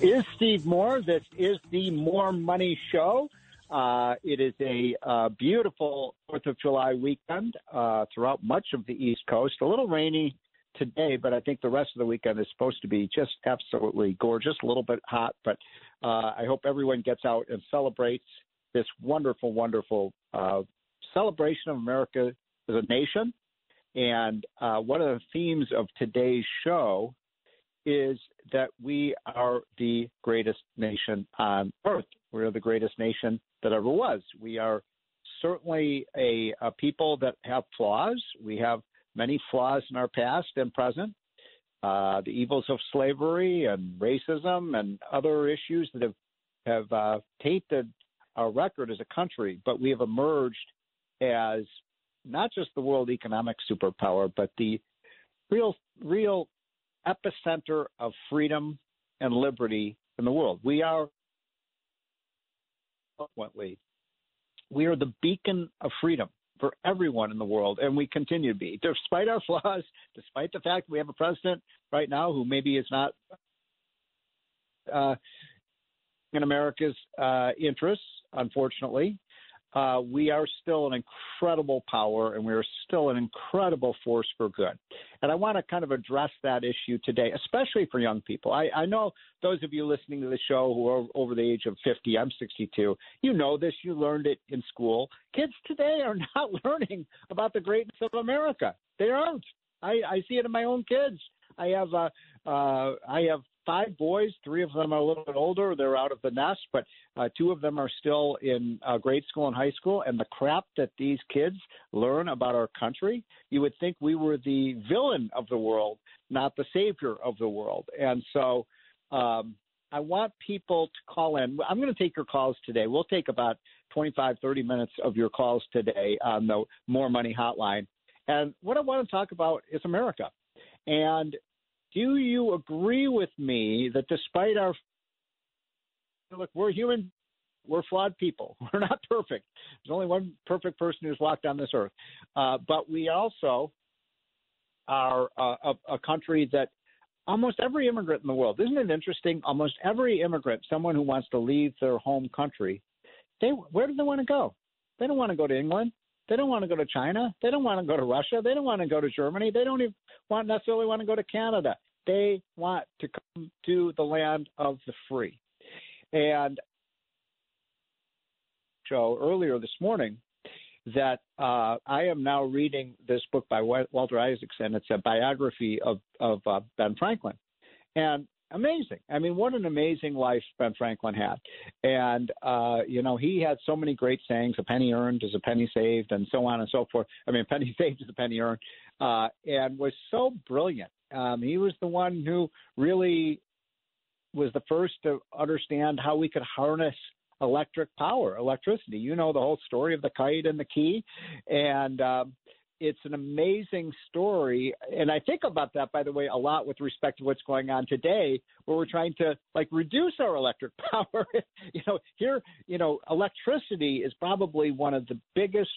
is Steve Moore. This is the More Money Show. Uh, it is a uh, beautiful Fourth of July weekend uh, throughout much of the East Coast. A little rainy today, but I think the rest of the weekend is supposed to be just absolutely gorgeous. A little bit hot, but uh, I hope everyone gets out and celebrates this wonderful, wonderful uh, celebration of America as a nation. And uh, one of the themes of today's show is that we are the greatest nation on earth. We are the greatest nation that ever was. We are certainly a, a people that have flaws. We have many flaws in our past and present. Uh, the evils of slavery and racism and other issues that have have uh, tainted our record as a country, but we have emerged as not just the world economic superpower, but the real real epicenter of freedom and liberty in the world. We are we are the beacon of freedom for everyone in the world, and we continue to be, despite our flaws, despite the fact we have a president right now who maybe is not uh, in America's uh, interests, unfortunately uh, we are still an incredible power and we are still an incredible force for good. And I want to kind of address that issue today, especially for young people. I, I know those of you listening to the show who are over the age of 50, I'm 62, you know this, you learned it in school. Kids today are not learning about the greatness of America. They aren't. I, I see it in my own kids. I have uh, uh, I have five boys. Three of them are a little bit older; they're out of the nest, but uh, two of them are still in uh, grade school and high school. And the crap that these kids learn about our country, you would think we were the villain of the world, not the savior of the world. And so. Um, I want people to call in. I'm going to take your calls today. We'll take about 25, 30 minutes of your calls today on the More Money Hotline. And what I want to talk about is America. And do you agree with me that despite our look, we're human, we're flawed people. We're not perfect. There's only one perfect person who's walked on this earth, uh, but we also are uh, a, a country that almost every immigrant in the world. Isn't it interesting? Almost every immigrant, someone who wants to leave their home country, they where do they want to go? They don't want to go to England. They don't want to go to China. They don't want to go to Russia. They don't want to go to Germany. They don't even want necessarily want to go to Canada. They want to come to the land of the free. And show earlier this morning that uh, I am now reading this book by Walter Isaacson. It's a biography of of uh, Ben Franklin, and amazing. I mean, what an amazing life Ben Franklin had. And, uh, you know, he had so many great sayings a penny earned is a penny saved, and so on and so forth. I mean, a penny saved is a penny earned, uh, and was so brilliant. Um, he was the one who really was the first to understand how we could harness electric power, electricity. You know the whole story of the kite and the key. And, um, it's an amazing story. And i think about that by the way a lot with respect to what's going on today where we're trying to like reduce our electric power. You know here you know electricity is probably one of the biggest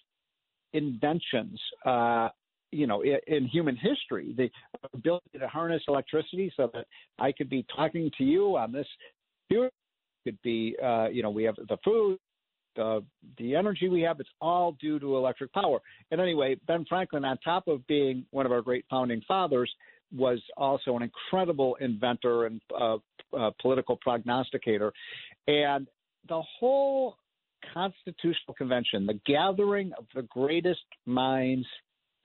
inventions uh you know in, in human history. The ability to harness electricity so that i could be talking to you on this could be uh you know we have the food the the energy we have, it's all due to electric power. And anyway, Ben Franklin, on top of being one of our great founding fathers, was also an incredible inventor and uh, uh, political prognosticator. And the whole Constitutional Convention, the gathering of the greatest minds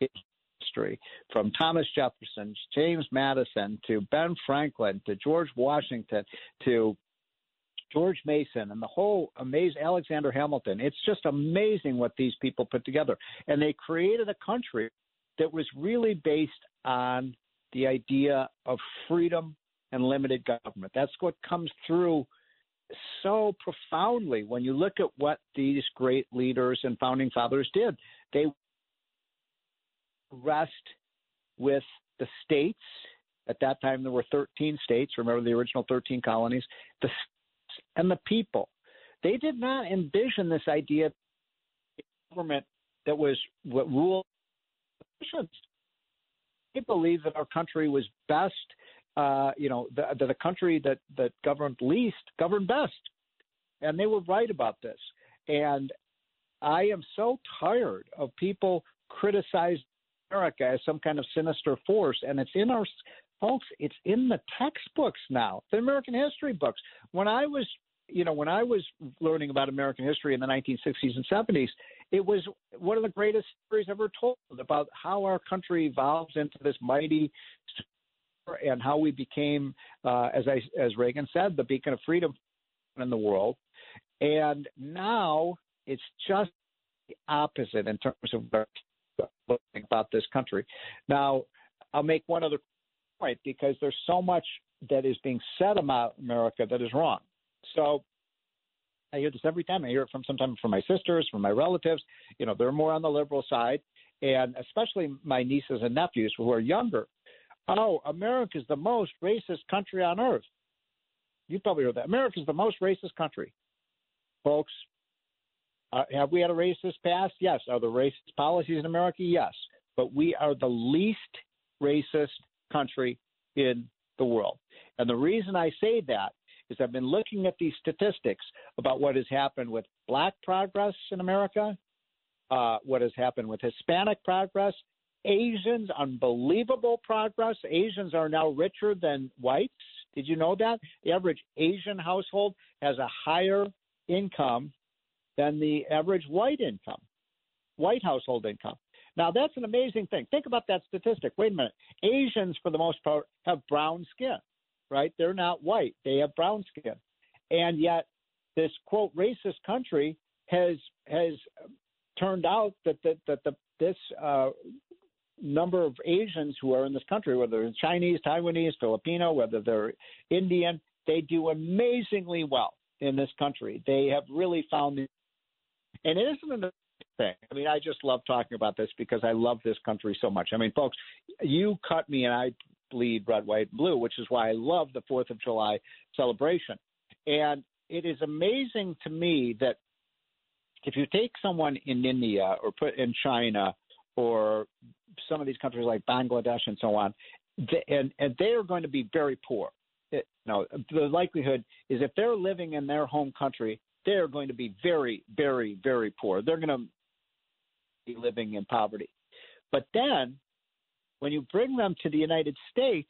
in history, from Thomas Jefferson, James Madison, to Ben Franklin, to George Washington, to George Mason and the whole amazing Alexander Hamilton. It's just amazing what these people put together. And they created a country that was really based on the idea of freedom and limited government. That's what comes through so profoundly when you look at what these great leaders and founding fathers did. They rest with the states. At that time, there were 13 states. Remember the original 13 colonies? The and the people. They did not envision this idea of government that was what ruled They believed that our country was best, uh, you know, that the, the country that, that governed least governed best. And they were right about this. And I am so tired of people criticizing America as some kind of sinister force. And it's in our folks, it's in the textbooks now, the American history books. When I was, you know, when I was learning about American history in the 1960s and 70s, it was one of the greatest stories ever told about how our country evolves into this mighty and how we became, uh, as I, as Reagan said, the beacon of freedom in the world. And now it's just the opposite in terms of about this country. Now, I'll make one other point because there's so much that is being said about America that is wrong. So I hear this every time. I hear it from sometimes from my sisters, from my relatives. You know, they're more on the liberal side, and especially my nieces and nephews who are younger. Oh, America is the most racist country on earth. You probably heard that. America is the most racist country, folks. Uh, have we had a racist past? Yes. Are there racist policies in America? Yes. But we are the least racist country in the world. And the reason I say that is I've been looking at these statistics about what has happened with black progress in America, uh, what has happened with Hispanic progress, Asians, unbelievable progress. Asians are now richer than whites. Did you know that? The average Asian household has a higher income than the average white income, white household income. Now, that's an amazing thing. Think about that statistic. Wait a minute. Asians, for the most part, have brown skin, right? They're not white, they have brown skin. And yet, this quote racist country has has turned out that that, that the this uh, number of Asians who are in this country, whether they're Chinese, Taiwanese, Filipino, whether they're Indian, they do amazingly well in this country. They have really found, the, and it isn't a thing. I mean, I just love talking about this because I love this country so much. I mean, folks, you cut me and I bleed red, white, and blue, which is why I love the Fourth of July celebration. And it is amazing to me that if you take someone in India or put in China or some of these countries like Bangladesh and so on, and and they are going to be very poor. It, you know, the likelihood is if they're living in their home country, they're going to be very, very, very poor. They're going to be living in poverty. But then, when you bring them to the United States,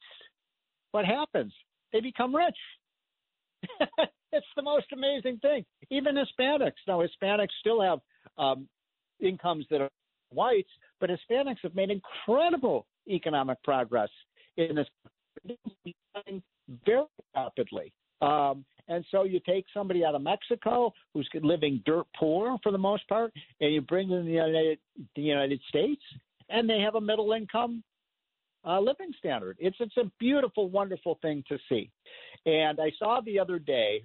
what happens? They become rich. it's the most amazing thing. Even Hispanics. Now, Hispanics still have um, incomes that are whites, but Hispanics have made incredible economic progress in this very rapidly. Um, and so you take somebody out of Mexico who's living dirt poor for the most part, and you bring them to the United, the United States, and they have a middle income uh, living standard. It's it's a beautiful, wonderful thing to see. And I saw the other day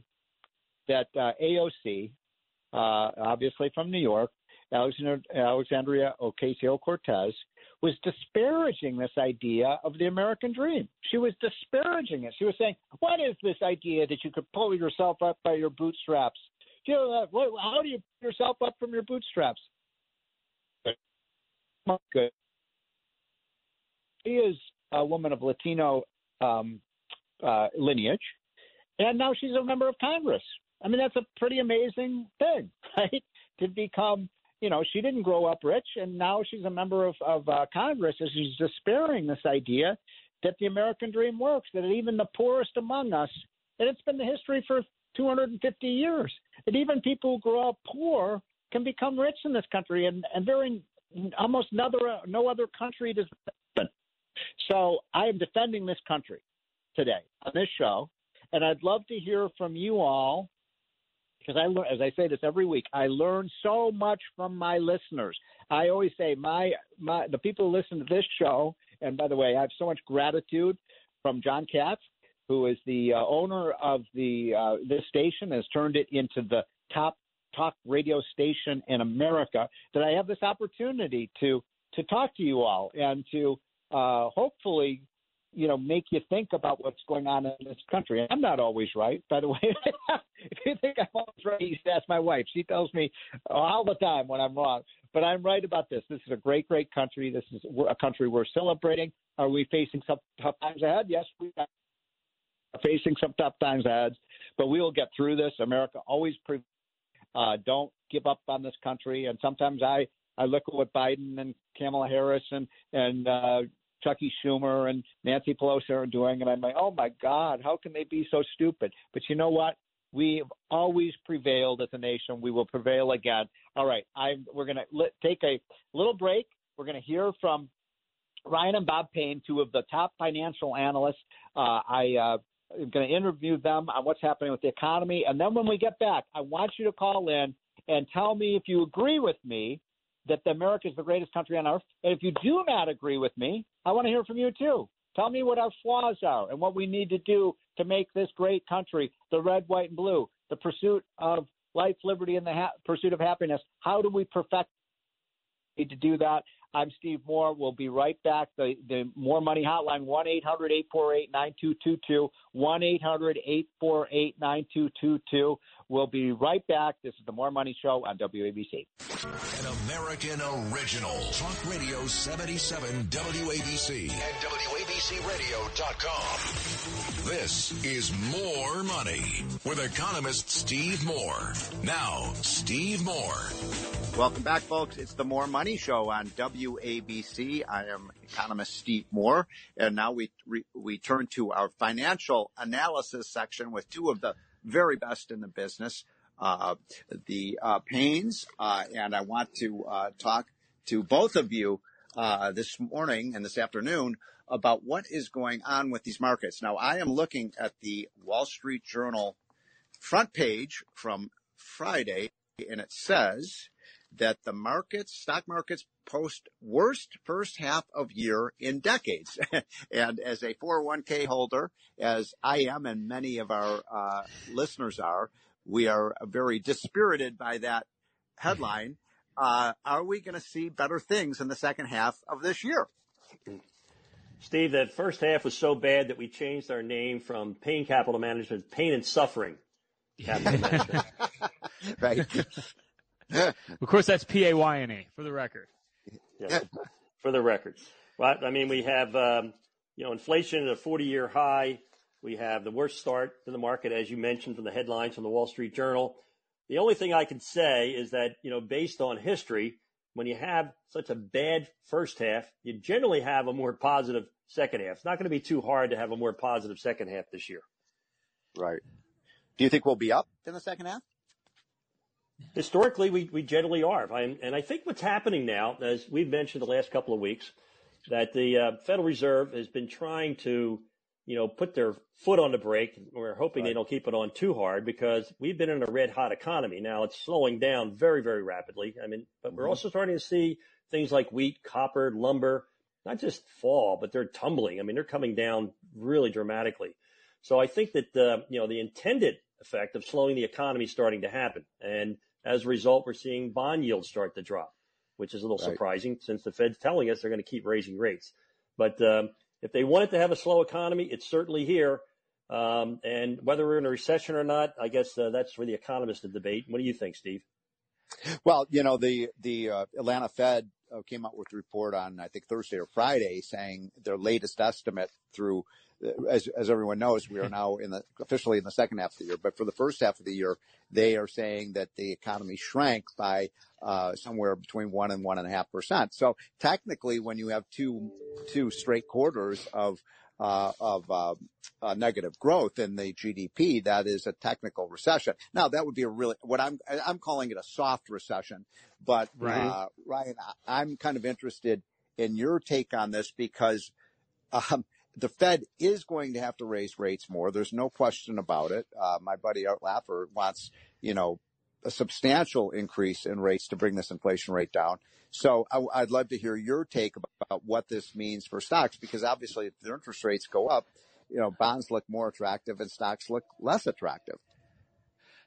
that uh, AOC, uh, obviously from New York, Alexandria Ocasio Cortez, was disparaging this idea of the American dream. She was disparaging it. She was saying, "What is this idea that you could pull yourself up by your bootstraps? You know, what, how do you pull yourself up from your bootstraps?" Good. She is a woman of Latino um, uh, lineage, and now she's a member of Congress. I mean, that's a pretty amazing thing, right? To become you know, she didn't grow up rich, and now she's a member of, of uh, Congress, and she's despairing this idea that the American dream works, that even the poorest among us, and it's been the history for 250 years, that even people who grow up poor can become rich in this country, and, and in almost another, no other country does. So I am defending this country today on this show, and I'd love to hear from you all because I learn, as I say this every week, I learn so much from my listeners. I always say my my the people who listen to this show, and by the way, I have so much gratitude from John Katz, who is the uh, owner of the uh, this station, has turned it into the top talk radio station in America. That I have this opportunity to to talk to you all and to uh, hopefully you know, make you think about what's going on in this country. I'm not always right, by the way. if you think I'm always right, you should ask my wife. She tells me all the time when I'm wrong. But I'm right about this. This is a great, great country. This is a country we're celebrating. Are we facing some tough times ahead? Yes, we are facing some tough times ahead, but we will get through this. America always pre- uh, don't give up on this country. And sometimes I I look at what Biden and Kamala Harris and and uh, Chuckie Schumer and Nancy Pelosi are doing, and I'm like, oh my God, how can they be so stupid? But you know what? We've always prevailed as a nation. We will prevail again. All right, I'm, we're going to take a little break. We're going to hear from Ryan and Bob Payne, two of the top financial analysts. Uh, I uh, am going to interview them on what's happening with the economy. And then when we get back, I want you to call in and tell me if you agree with me that America is the greatest country on earth. And if you do not agree with me, I want to hear from you too. Tell me what our flaws are and what we need to do to make this great country the red, white, and blue, the pursuit of life, liberty, and the ha- pursuit of happiness. How do we perfect need to do that? I'm Steve Moore. We'll be right back. The, the More Money Hotline, 1 800 848 9222. 1 800 848 9222. We'll be right back. This is the More Money Show on WABC. An American original. Talk Radio 77 WABC and WABCRadio.com. This is More Money with economist Steve Moore. Now, Steve Moore. Welcome back, folks. It's the More Money Show on WABC. I am economist Steve Moore, and now we re, we turn to our financial analysis section with two of the very best in the business, uh, the uh, Paynes, uh, and I want to uh, talk to both of you uh, this morning and this afternoon about what is going on with these markets. Now, I am looking at the Wall Street Journal front page from Friday, and it says that the markets, stock markets post worst first half of year in decades. and as a 401k holder, as I am and many of our uh, listeners are, we are very dispirited by that headline. Uh, are we going to see better things in the second half of this year? Steve, that first half was so bad that we changed our name from Pain Capital Management, Pain and Suffering Capital Management. right. of course, that's P A Y N E for the record. Yeah, for the record. Well, I mean, we have um, you know inflation at a 40-year high. We have the worst start to the market, as you mentioned from the headlines from the Wall Street Journal. The only thing I can say is that you know, based on history, when you have such a bad first half, you generally have a more positive second half. It's not going to be too hard to have a more positive second half this year. Right. Do you think we'll be up in the second half? Historically, we, we generally are. And I think what's happening now, as we've mentioned the last couple of weeks, that the uh, Federal Reserve has been trying to, you know, put their foot on the brake. We're hoping right. they don't keep it on too hard because we've been in a red hot economy. Now it's slowing down very, very rapidly. I mean, but we're mm-hmm. also starting to see things like wheat, copper, lumber, not just fall, but they're tumbling. I mean, they're coming down really dramatically. So I think that, uh, you know, the intended effect of slowing the economy is starting to happen. And as a result, we're seeing bond yields start to drop, which is a little right. surprising since the Fed's telling us they're going to keep raising rates. But um, if they wanted to have a slow economy, it's certainly here. Um, and whether we're in a recession or not, I guess uh, that's for the economists to debate. What do you think, Steve? Well, you know, the the uh, Atlanta Fed uh, came out with a report on I think Thursday or Friday saying their latest estimate through as, as everyone knows, we are now in the officially in the second half of the year. But for the first half of the year, they are saying that the economy shrank by uh, somewhere between one and one and a half percent. So technically, when you have two two straight quarters of uh, of uh, uh, negative growth in the GDP, that is a technical recession. Now, that would be a really what I'm I'm calling it a soft recession. But right. Uh, Ryan, I'm kind of interested in your take on this because um, the Fed is going to have to raise rates more. There's no question about it. Uh, my buddy Art Laffer wants, you know, a substantial increase in rates to bring this inflation rate down. So I, would love to hear your take about what this means for stocks, because obviously if the interest rates go up, you know, bonds look more attractive and stocks look less attractive.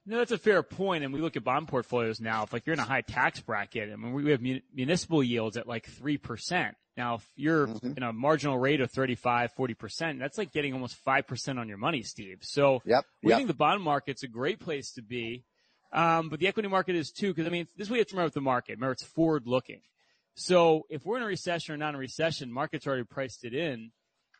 No, that's a fair point. And we look at bond portfolios now. If like you're in a high tax bracket, I mean, we have municipal yields at like 3%. Now, if you're mm-hmm. in a marginal rate of 35, 40%, that's like getting almost 5% on your money, Steve. So yep, we yep. think the bond market's a great place to be. Um, but the equity market is too, because I mean, this way you have to remember with the market. Remember, it's forward looking. So if we're in a recession or not in a recession, market's already priced it in.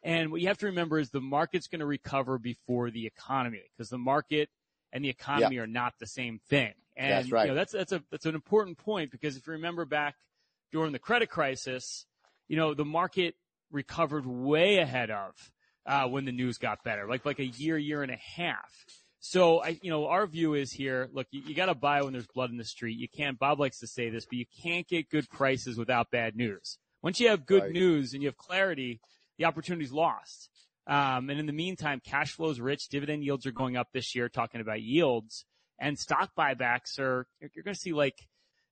And what you have to remember is the market's going to recover before the economy, because the market and the economy are not the same thing. And that's right. You know, that's that's a that's an important point because if you remember back during the credit crisis, you know, the market recovered way ahead of uh, when the news got better, like like a year, year and a half. So I, you know, our view is here. Look, you, you got to buy when there's blood in the street. You can't. Bob likes to say this, but you can't get good prices without bad news. Once you have good right. news and you have clarity, the opportunity's lost. Um, and in the meantime, cash flow is rich. Dividend yields are going up this year. Talking about yields and stock buybacks are. You're going to see like,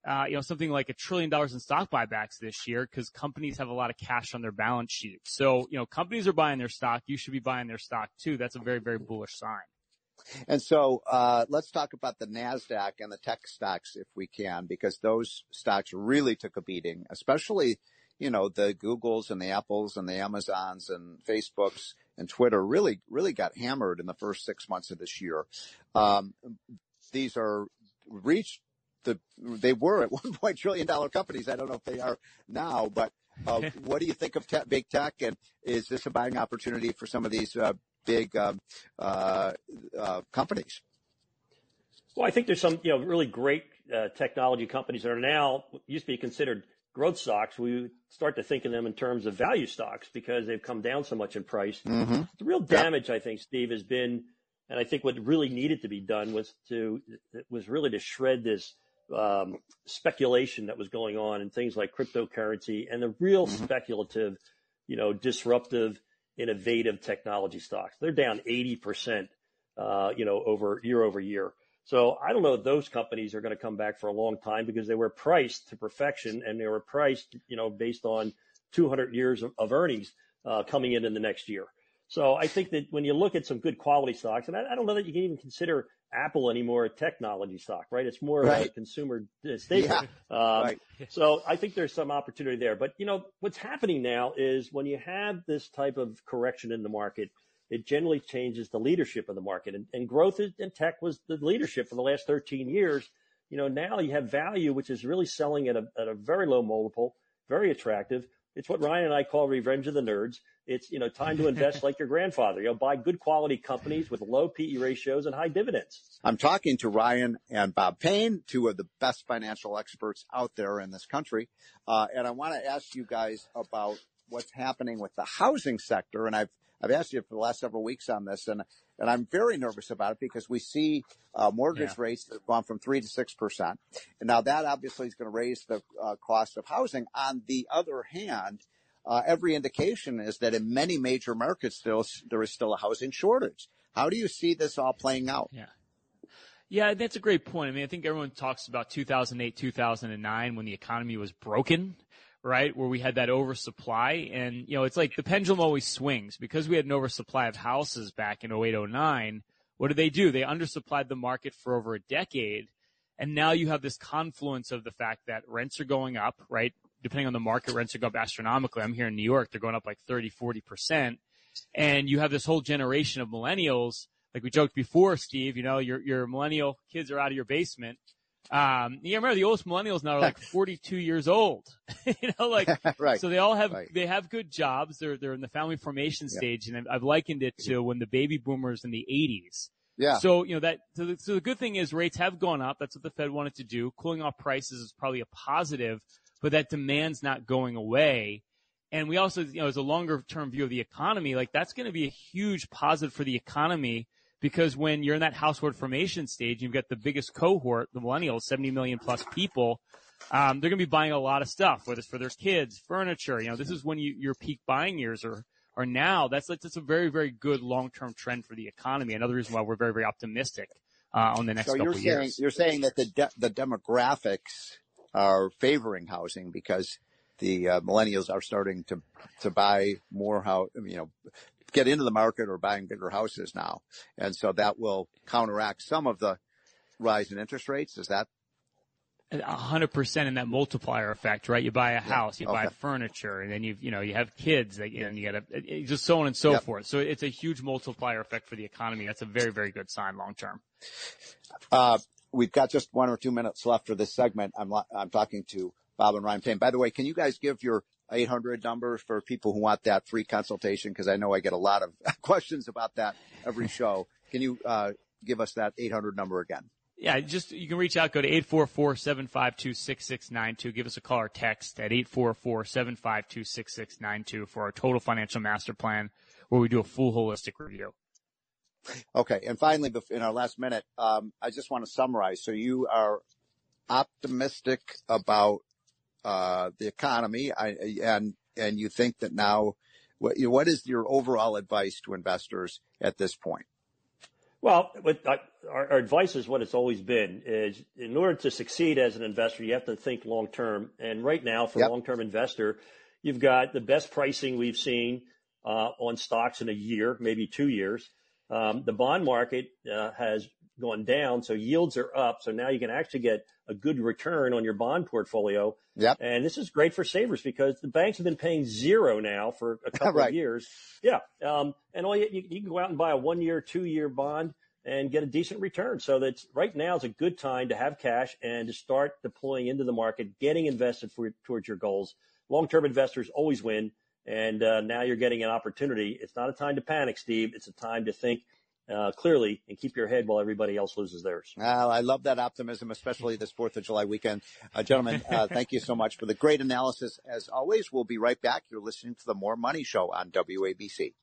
uh, you know, something like a trillion dollars in stock buybacks this year because companies have a lot of cash on their balance sheet. So, you know, companies are buying their stock. You should be buying their stock too. That's a very, very bullish sign. And so uh, let's talk about the Nasdaq and the tech stocks if we can, because those stocks really took a beating, especially you know the Googles and the Apples and the Amazons and Facebooks and Twitter really really got hammered in the first six months of this year. Um, these are reached the they were at one point trillion dollar companies. I don't know if they are now, but uh, what do you think of te- big tech? And is this a buying opportunity for some of these uh, big um, uh, uh, companies. Well, I think there's some, you know, really great uh, technology companies that are now used to be considered growth stocks. We start to think of them in terms of value stocks because they've come down so much in price. Mm-hmm. The real damage, I think, Steve, has been, and I think what really needed to be done was to was really to shred this um, speculation that was going on in things like cryptocurrency and the real mm-hmm. speculative, you know, disruptive innovative technology stocks. They're down 80%, uh, you know, over year over year. So I don't know if those companies are going to come back for a long time because they were priced to perfection and they were priced, you know, based on 200 years of, of earnings uh, coming in in the next year. So I think that when you look at some good quality stocks, and I, I don't know that you can even consider Apple anymore a technology stock, right? It's more right. of a consumer staple. Yeah. Um, right. So I think there's some opportunity there. But you know, what's happening now is when you have this type of correction in the market, it generally changes the leadership of the market. And, and growth in tech was the leadership for the last 13 years. You know, now you have value, which is really selling at a, at a very low multiple, very attractive. It's what Ryan and I call revenge of the nerds. It's, you know, time to invest like your grandfather. You know, buy good quality companies with low PE ratios and high dividends. I'm talking to Ryan and Bob Payne, two of the best financial experts out there in this country. Uh, and I want to ask you guys about what's happening with the housing sector. And I've, I've asked you for the last several weeks on this and, and I'm very nervous about it because we see uh, mortgage yeah. rates that have gone from three to six percent, and now that obviously is going to raise the uh, cost of housing. On the other hand, uh, every indication is that in many major markets, still there is still a housing shortage. How do you see this all playing out? Yeah. Yeah, that's a great point. I mean, I think everyone talks about 2008, 2009 when the economy was broken, right? Where we had that oversupply. And, you know, it's like the pendulum always swings because we had an oversupply of houses back in 08, 09. What did they do? They undersupplied the market for over a decade. And now you have this confluence of the fact that rents are going up, right? depending on the market, rents are go up astronomically. I'm here in New York. They're going up like 30, 40%. And you have this whole generation of millennials. Like we joked before, Steve, you know, your, your millennial kids are out of your basement. Um, yeah, remember the oldest millennials now are like 42 years old. you know, like, right. so they all have, right. they have good jobs. They're, they're in the family formation stage. And I've likened it to when the baby boomers in the 80s. Yeah. So, you know, that, so the, so the good thing is rates have gone up. That's what the Fed wanted to do. Cooling off prices is probably a positive but that demand's not going away. And we also, you know, as a longer term view of the economy, like that's going to be a huge positive for the economy because when you're in that household formation stage, you've got the biggest cohort, the millennials, 70 million plus people. Um, they're going to be buying a lot of stuff, whether it's for their kids, furniture. You know, this is when you, your peak buying years are, are now. That's that's a very very good long term trend for the economy. Another reason why we're very very optimistic uh, on the next so couple you're saying, years. You're saying that the de- the demographics are favoring housing because the uh, millennials are starting to to buy more how you know get into the market or buying bigger houses now, and so that will counteract some of the rise in interest rates. Is that a hundred percent in that multiplier effect, right? You buy a house, you buy furniture, and then you you know you have kids, and you got to just so on and so Yep. forth. So it's a huge multiplier effect for the economy. That's a very very good sign long term. Uh, we've got just one or two minutes left for this segment. I'm, I'm talking to Bob and Ryan Payne. By the way, can you guys give your 800 number for people who want that free consultation? Cause I know I get a lot of questions about that every show. Can you, uh, give us that 800 number again? Yeah, just you can reach out. Go to 844-752-6692. Give us a call or text at 844-752-6692 for our total financial master plan, where we do a full holistic review. Okay. And finally, in our last minute, um, I just want to summarize. So you are optimistic about, uh, the economy I, and, and you think that now, what, what is your overall advice to investors at this point? Well, what I, our, our advice is what it's always been: is in order to succeed as an investor, you have to think long term. And right now, for Yep. a long term investor, you've got the best pricing we've seen uh, on stocks in a year, maybe two years. Um, the bond market uh, has gone down, so yields are up. So now you can actually get a good return on your bond portfolio. Yep. And this is great for savers because the banks have been paying zero now for a couple Right. of years. Yeah. Um, and all you, you, you can go out and buy a one year, two year bond and get a decent return. So that's right now is a good time to have cash and to start deploying into the market, getting invested for, towards your goals. Long term investors always win. And uh, now you're getting an opportunity. It's not a time to panic, Steve. It's a time to think uh, clearly and keep your head while everybody else loses theirs. Well, I love that optimism, especially this 4th of July weekend. Uh, gentlemen, uh, thank you so much for the great analysis. As always, we'll be right back. You're listening to the More Money Show on WABC.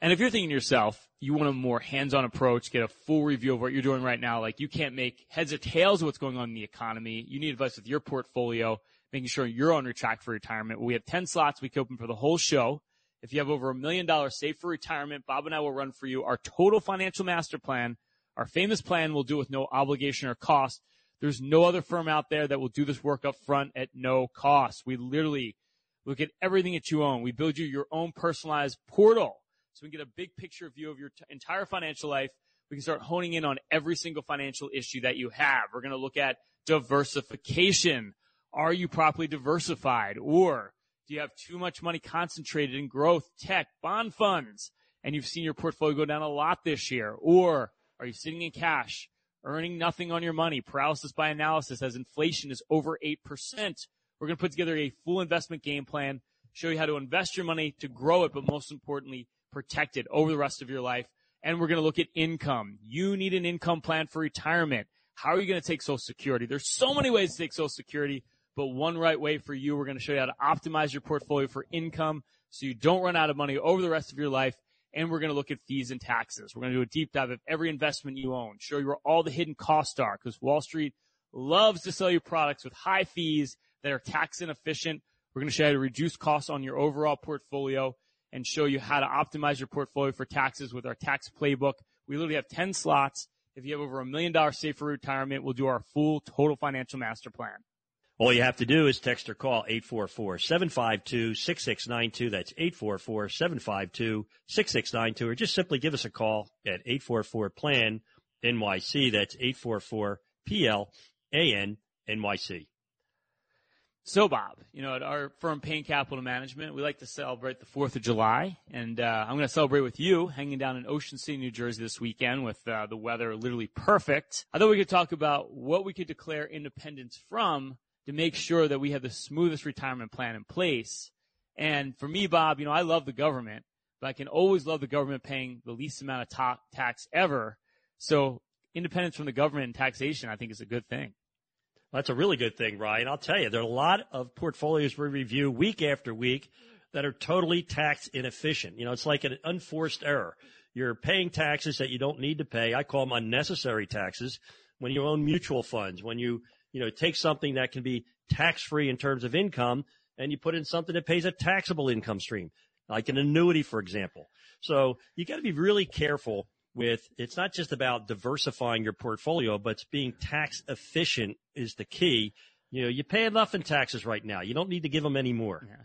And if you're thinking to yourself, you want a more hands-on approach, get a full review of what you're doing right now, like you can't make heads or tails of what's going on in the economy. You need advice with your portfolio, making sure you're on your track for retirement. We have 10 slots we can open for the whole show. If you have over a million dollars saved for retirement, Bob and I will run for you our total financial master plan. Our famous plan will do with no obligation or cost. There's no other firm out there that will do this work up front at no cost. We literally look at everything that you own. We build you your own personalized portal so we can get a big picture view of your t- entire financial life. We can start honing in on every single financial issue that you have. We're going to look at diversification. Are you properly diversified? Or you have too much money concentrated in growth, tech, bond funds? And you've seen your portfolio go down a lot this year. Or are you sitting in cash, earning nothing on your money? Paralysis by analysis as inflation is over 8%. We're going to put together a full investment game plan, show you how to invest your money to grow it, but most importantly, protect it over the rest of your life. And we're going to look at income. You need an income plan for retirement. How are you going to take Social Security? There's so many ways to take Social Security, but one right way for you. We're going to show you how to optimize your portfolio for income so you don't run out of money over the rest of your life. And we're going to look at fees and taxes. We're going to do a deep dive of every investment you own, show you where all the hidden costs are because Wall Street loves to sell you products with high fees that are tax inefficient. We're going to show you how to reduce costs on your overall portfolio and show you how to optimize your portfolio for taxes with our tax playbook. We literally have 10 slots. If you have over a million dollars saved for retirement, we'll do our full total financial master plan. All you have to do is text or call 844-752-6692. That's 844-752-6692 or just simply give us a call at 844-PLAN NYC. That's 844-PLAN-NYC. So, Bob, you know, at our firm Payne Capital Management, we like to celebrate the 4th of July. And uh, I'm going to celebrate with you hanging down in Ocean City, New Jersey this weekend with uh, the weather literally perfect. I thought we could talk about what we could declare independence from to make sure that we have the smoothest retirement plan in place. And for me, Bob, you know, I love the government, but I can always love the government paying the least amount of ta- tax ever. So independence from the government and taxation, I think is a good thing. Well, That's a really good thing, Ryan. I'll tell you, there are a lot of portfolios we review week after week that are totally tax inefficient. You know, it's like an unforced error. You're paying taxes that you don't need to pay. I call them unnecessary taxes. When you own mutual funds, when you, you know, take something that can be tax free in terms of income and you put in something that pays a taxable income stream, like an annuity, for example. So you got to be really careful with it's not just about diversifying your portfolio, but being tax efficient is the key. You know, you pay enough in taxes right now. You don't need to give them any more. Yeah.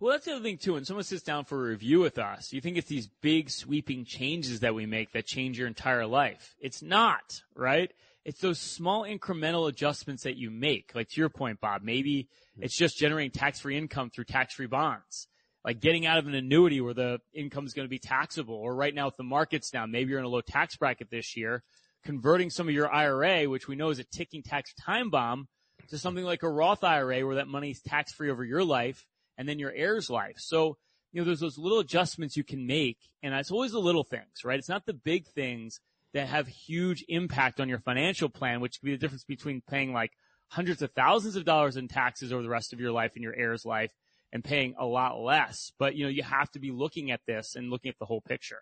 Well, that's the other thing too. When someone sits down for a review with us, you think it's these big sweeping changes that we make that change your entire life. It's not, right? It's those small incremental adjustments that you make. Like to your point, Bob, maybe mm-hmm. it's just generating tax-free income through tax-free bonds. Like getting out of an annuity where the income is going to be taxable, or right now with the markets down, maybe you're in a low tax bracket this year, converting some of your IRA, which we know is a ticking tax time bomb, to something like a Roth IRA where that money is tax-free over your life and then your heir's life. So, you know, there's those little adjustments you can make, and it's always the little things, right? It's not the big things that have huge impact on your financial plan, which could be the difference between paying like hundreds of thousands of dollars in taxes over the rest of your life and your heir's life and paying a lot less. But, you know, you have to be looking at this and looking at the whole picture.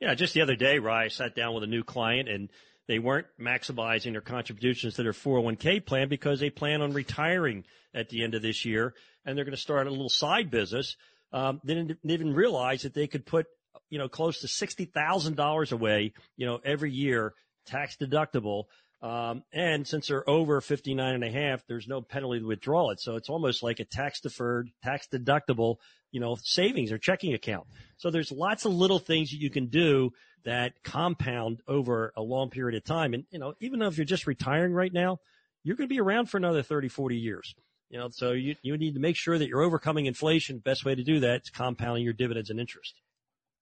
Yeah, just the other day, Rye, I sat down with a new client and they weren't maximizing their contributions to their 401k plan because they plan on retiring at the end of this year and they're going to start a little side business. Um, they didn't even realize that they could put, you know, close to $60,000 away, you know, every year, tax deductible. Um, and since they're over 59 and a half, there's no penalty to withdraw it. So it's almost like a tax deferred, tax deductible, you know, savings or checking account. So there's lots of little things that you can do that compound over a long period of time. And, you know, even though if you're just retiring right now, you're going to be around for another 30, 40 years. You know, so you, you need to make sure that you're overcoming inflation. Best way to do that is compounding your dividends and interest.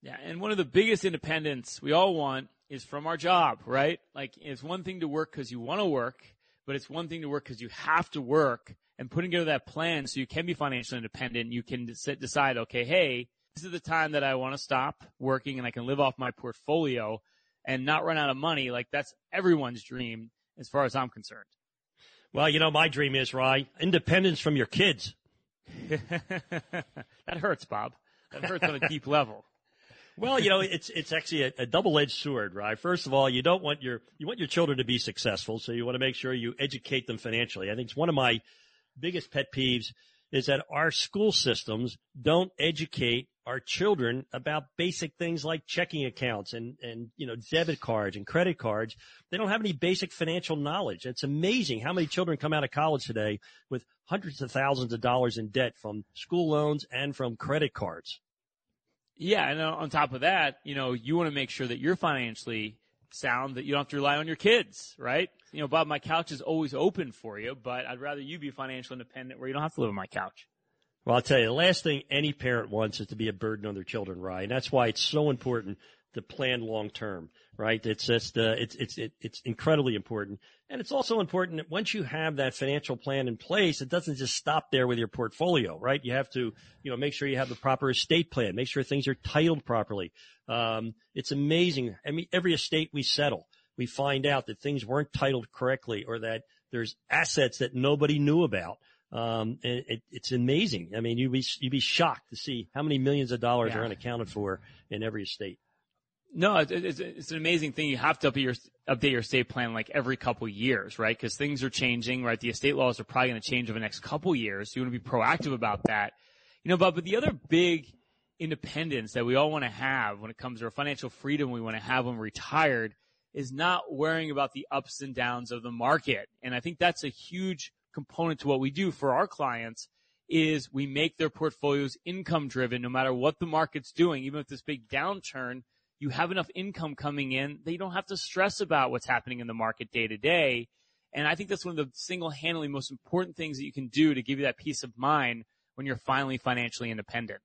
Yeah. And one of the biggest independence we all want is from our job, right? Like it's one thing to work because you want to work, but it's one thing to work because you have to work and putting together that plan so you can be financially independent. You can decide, okay, hey, this is the time that I want to stop working and I can live off my portfolio and not run out of money. Like that's everyone's dream as far as I'm concerned. Well, you know, my dream is, Rye, independence from your kids. that hurts, Bob. That hurts on a deep level. Well, you know, it's it's actually a, a double-edged sword, right? First of all, you don't want your you want your children to be successful, so you want to make sure you educate them financially. I think it's one of my biggest pet peeves is that our school systems don't educate our children about basic things like checking accounts and, and, you know, debit cards and credit cards. They don't have any basic financial knowledge. It's amazing how many children come out of college today with hundreds of thousands of dollars in debt from school loans and from credit cards. Yeah. And uh, on top of that, you know, you want to make sure that you're financially sound, that you don't have to rely on your kids, right? You know, Bob, my couch is always open for you, but I'd rather you be financially independent where you don't have to live on my couch. Well, I'll tell you, the last thing any parent wants is to be a burden on their children, right? And that's why it's so important to plan long term, right? It's just, uh, it's, it's, it, it's incredibly important. And it's also important that once you have that financial plan in place, it doesn't just stop there with your portfolio, right? You have to, you know, make sure you have the proper estate plan, make sure things are titled properly. Um, it's amazing. I mean, every estate we settle, we find out that things weren't titled correctly or that there's assets that nobody knew about. Um, it, it's amazing. I mean, you'd be, you'd be shocked to see how many millions of dollars yeah. are unaccounted for in every estate. No, it's, it's, an amazing thing. You have to update your, update your estate plan like every couple years, right? Because things are changing, right? The estate laws are probably going to change over the next couple years. So you want to be proactive about that. You know, but, but the other big independence that we all want to have when it comes to our financial freedom we want to have when we're retired is not worrying about the ups and downs of the market. And I think that's a huge component to what we do for our clients is we make their portfolios income driven no matter what the market's doing. Even with this big downturn, you have enough income coming in that you don't have to stress about what's happening in the market day to day. And I think that's one of the single handedly most important things that you can do to give you that peace of mind when you're finally financially independent.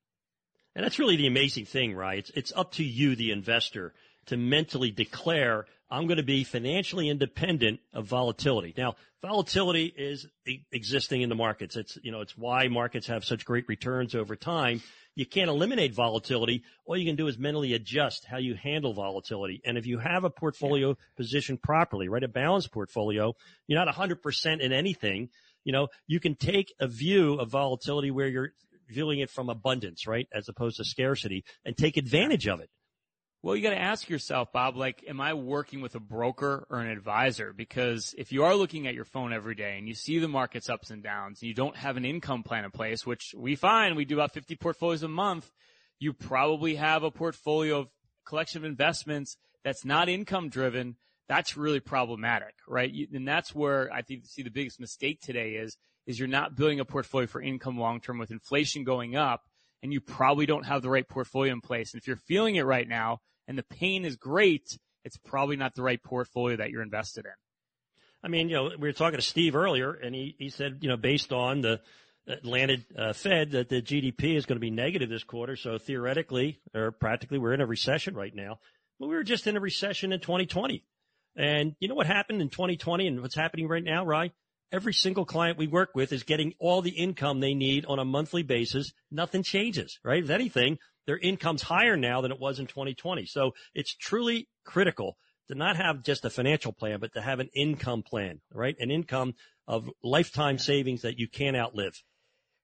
And that's really the amazing thing, right? It's, it's up to you, the investor, to mentally declare I'm going to be financially independent of volatility. Now, volatility is existing in the markets. It's, you know, it's why markets have such great returns over time. You can't eliminate volatility. All you can do is mentally adjust how you handle volatility. And if you have a portfolio yeah. positioned properly, right, a balanced portfolio, you're not 100% in anything. You know, you can take a view of volatility where you're viewing it from abundance, right? As opposed to scarcity and take advantage of it. Well, you got to ask yourself, Bob, like, am I working with a broker or an advisor? Because if you are looking at your phone every day and you see the market's ups and downs and you don't have an income plan in place, which we find we do about 50 portfolios a month, you probably have a portfolio of collection of investments that's not income driven. That's really problematic, right? And that's where I think see the biggest mistake today is, is you're not building a portfolio for income long term with inflation going up and you probably don't have the right portfolio in place. And if you're feeling it right now, and the pain is great, it's probably not the right portfolio that you're invested in. I mean, you know, we were talking to Steve earlier, and he, he said, you know, based on the Atlanta uh, Fed, that the GDP is going to be negative this quarter. So theoretically, or practically, we're in a recession right now. But we were just in a recession in 2020. And you know what happened in 2020 and what's happening right now, right? Every single client we work with is getting all the income they need on a monthly basis. Nothing changes, right? If anything, their income's higher now than it was in 2020. So it's truly critical to not have just a financial plan, but to have an income plan, right? An income of lifetime savings that you can't outlive.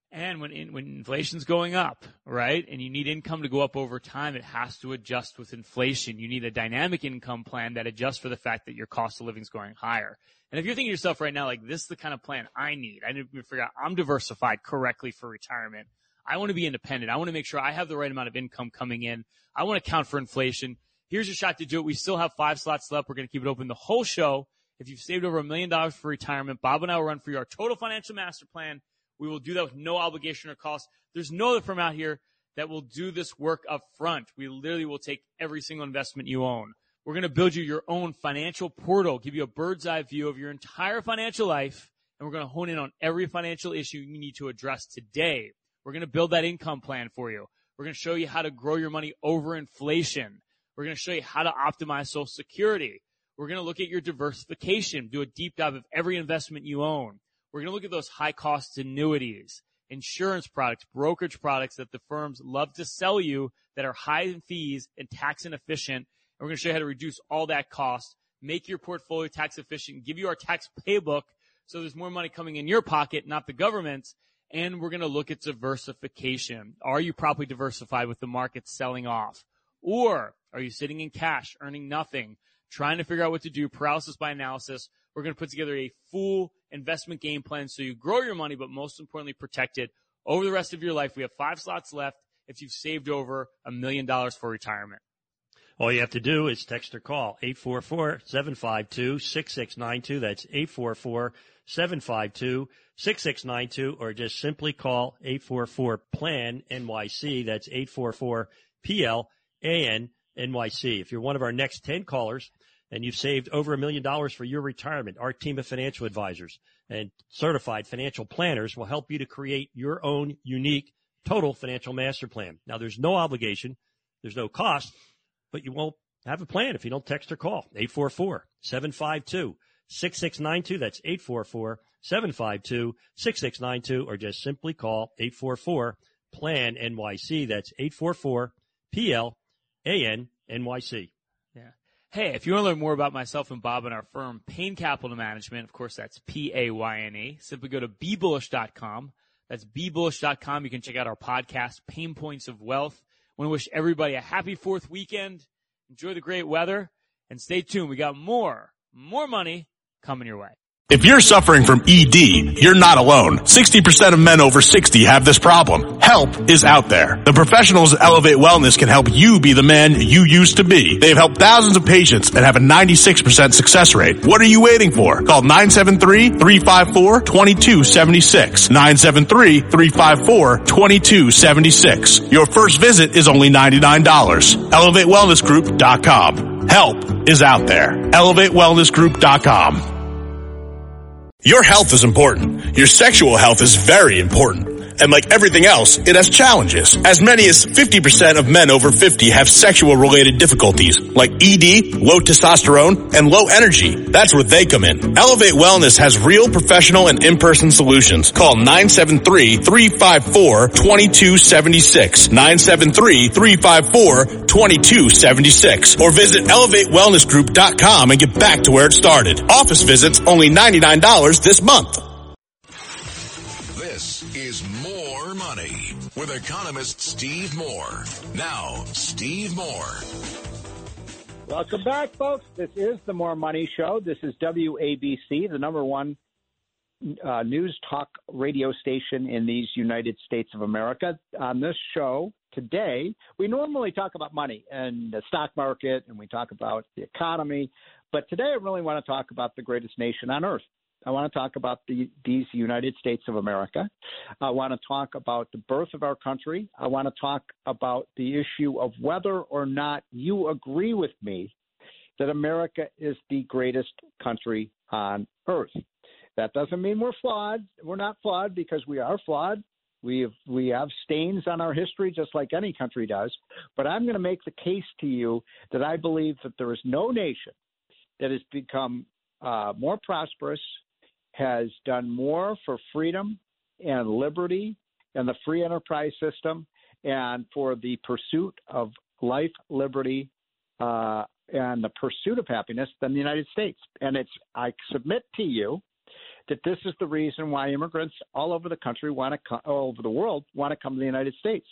And when in, when inflation's going up, right, and you need income to go up over time, it has to adjust with inflation. You need a dynamic income plan that adjusts for the fact that your cost of living is going higher. And if you're thinking to yourself right now, like this is the kind of plan I need, I need to figure out I'm diversified correctly for retirement. I want to be independent. I want to make sure I have the right amount of income coming in. I want to count for inflation. Here's your shot to do it. We still have five slots left. We're going to keep it open the whole show. If you've saved over a million dollars for retirement, Bob and I will run for you our total financial master plan. We will do that with no obligation or cost. There's no other firm out here that will do this work up front. We literally will take every single investment you own. We're going to build you your own financial portal, give you a bird's eye view of your entire financial life, and we're going to hone in on every financial issue you need to address today. We're going to build that income plan for you. We're going to show you how to grow your money over inflation. We're going to show you how to optimize social security. We're going to look at your diversification, do a deep dive of every investment you own. We're going to look at those high cost annuities, insurance products, brokerage products that the firms love to sell you that are high in fees and tax inefficient. And we're going to show you how to reduce all that cost, make your portfolio tax efficient, give you our tax playbook so there's more money coming in your pocket, not the government's, and we're going to look at diversification. Are you properly diversified with the market selling off? Or are you sitting in cash, earning nothing, trying to figure out what to do, paralysis by analysis? We're going to put together a full investment game plan so you grow your money, but most importantly, protect it over the rest of your life. We have five slots left if you've saved over a million dollars for retirement. All you have to do is text or call 844-752-6692. That's 844-752-6692 or just simply call 844 plan NYC. That's 844 PLAN NYC. If you're one of our next 10 callers and you've saved over a million dollars for your retirement, our team of financial advisors and certified financial planners will help you to create your own unique total financial master plan. Now there's no obligation. There's no cost but you won't have a plan if you don't text or call. 844-752-6692. That's 844-752-6692 or just simply call 844-PLAN NYC. That's 844-P-L-A-N-N-Y-C. Yeah. Hey, if you want to learn more about myself and Bob and our firm, Payne Capital Management, of course, that's P-A-Y-N-E. Simply go to BeBullish.com. That's BeBullish.com. You can check out our podcast, Pain Points of Wealth want to wish everybody a happy fourth weekend. Enjoy the great weather and stay tuned. We got more, more money coming your way. If you're suffering from ED, you're not alone. 60% of men over 60 have this problem. Help is out there. The professionals at Elevate Wellness can help you be the man you used to be. They've helped thousands of patients and have a 96% success rate. What are you waiting for? Call 973-354-2276. 973-354-2276. Your first visit is only $99. ElevateWellnessGroup.com. Help is out there. ElevateWellnessGroup.com. Your health is important. Your sexual health is very important. And like everything else, it has challenges. As many as 50% of men over 50 have sexual related difficulties like ED, low testosterone, and low energy. That's where they come in. Elevate Wellness has real professional and in-person solutions. Call 973-354-2276. 973-354-2276. Or visit elevatewellnessgroup.com and get back to where it started. Office visits only $99 this month. With economist Steve Moore. Now, Steve Moore. Welcome back, folks. This is the More Money Show. This is WABC, the number one uh, news talk radio station in these United States of America. On this show today, we normally talk about money and the stock market and we talk about the economy. But today, I really want to talk about the greatest nation on earth. I want to talk about the, these United States of America. I want to talk about the birth of our country. I want to talk about the issue of whether or not you agree with me that America is the greatest country on earth. That doesn't mean we're flawed. We're not flawed because we are flawed. We have, we have stains on our history just like any country does. But I'm going to make the case to you that I believe that there is no nation that has become uh, more prosperous, has done more for freedom and liberty and the free enterprise system and for the pursuit of life, liberty, uh, and the pursuit of happiness than the United States. And it's I submit to you that this is the reason why immigrants all over the country want to come, all over the world want to come to the United States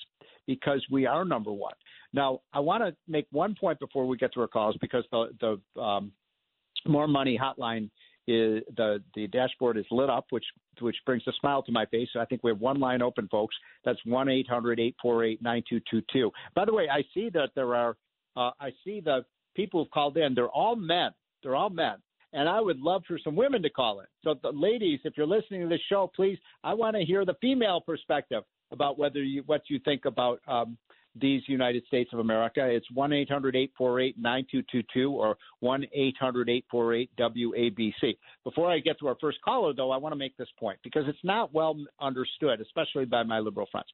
because we are number one. Now, I want to make one point before we get to our calls because the the um, more money hotline is the the dashboard is lit up, which which brings a smile to my face. I think we have one line open, folks. That's one eight hundred eight four eight nine two two two. By the way, I see that there are uh, I see the people who've called in. They're all men. They're all men and I would love for some women to call in. So, the ladies, if you're listening to this show, please, I want to hear the female perspective about whether you what you think about um, these United States of America. It's one eight hundred eight four eight nine two two two or one eight hundred eight four eight WABC. Before I get to our first caller, though, I want to make this point because it's not well understood, especially by my liberal friends.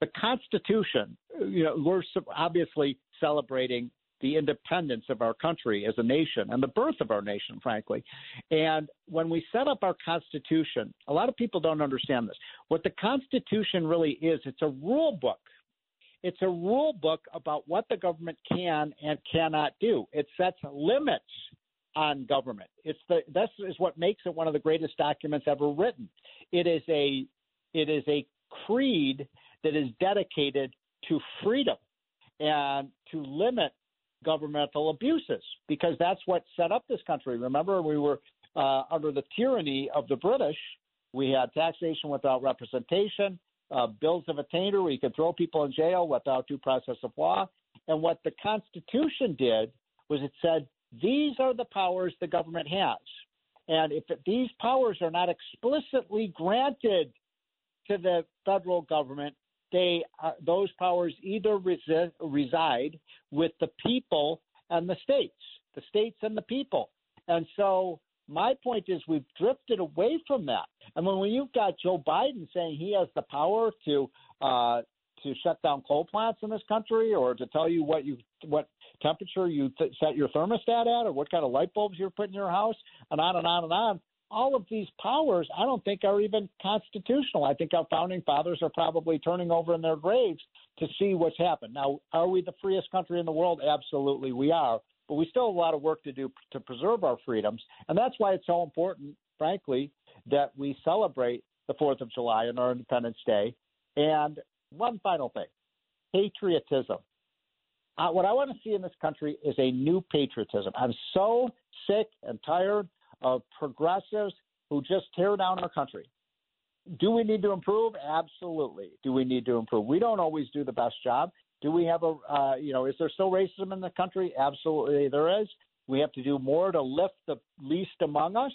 The Constitution, you know, we're obviously celebrating the independence of our country as a nation and the birth of our nation, frankly. And when we set up our Constitution, a lot of people don't understand this. What the Constitution really is, it's a rule book. It's a rule book about what the government can and cannot do. It sets limits on government. It's the this is what makes it one of the greatest documents ever written. It is a it is a creed that is dedicated to freedom and to limit governmental abuses because that's what set up this country. Remember, we were uh, under the tyranny of the British. We had taxation without representation, uh, bills of attainder where you could throw people in jail without due process of law. And what the Constitution did was it said these are the powers the government has. And if these powers are not explicitly granted to the federal government, they uh, those powers either resi- reside with the people and the states, the states and the people. And so my point is we've drifted away from that. And when you've got Joe Biden saying he has the power to uh, to shut down coal plants in this country, or to tell you what you what temperature you th- set your thermostat at, or what kind of light bulbs you're putting in your house, and on and on and on all of these powers, I don't think are even constitutional. I think our founding fathers are probably turning over in their graves to see what's happened. Now, are we the freest country in the world? Absolutely, we are. But we still have a lot of work to do to preserve our freedoms. And that's why it's so important, frankly, that we celebrate the 4th of July and our Independence Day. And one final thing patriotism. Uh, what I want to see in this country is a new patriotism. I'm so sick and tired of progressives who just tear down our country. Do we need to improve? Absolutely. Do we need to improve? We don't always do the best job. Do we have a, uh, you know, is there still racism in the country? Absolutely, there is. We have to do more to lift the least among us,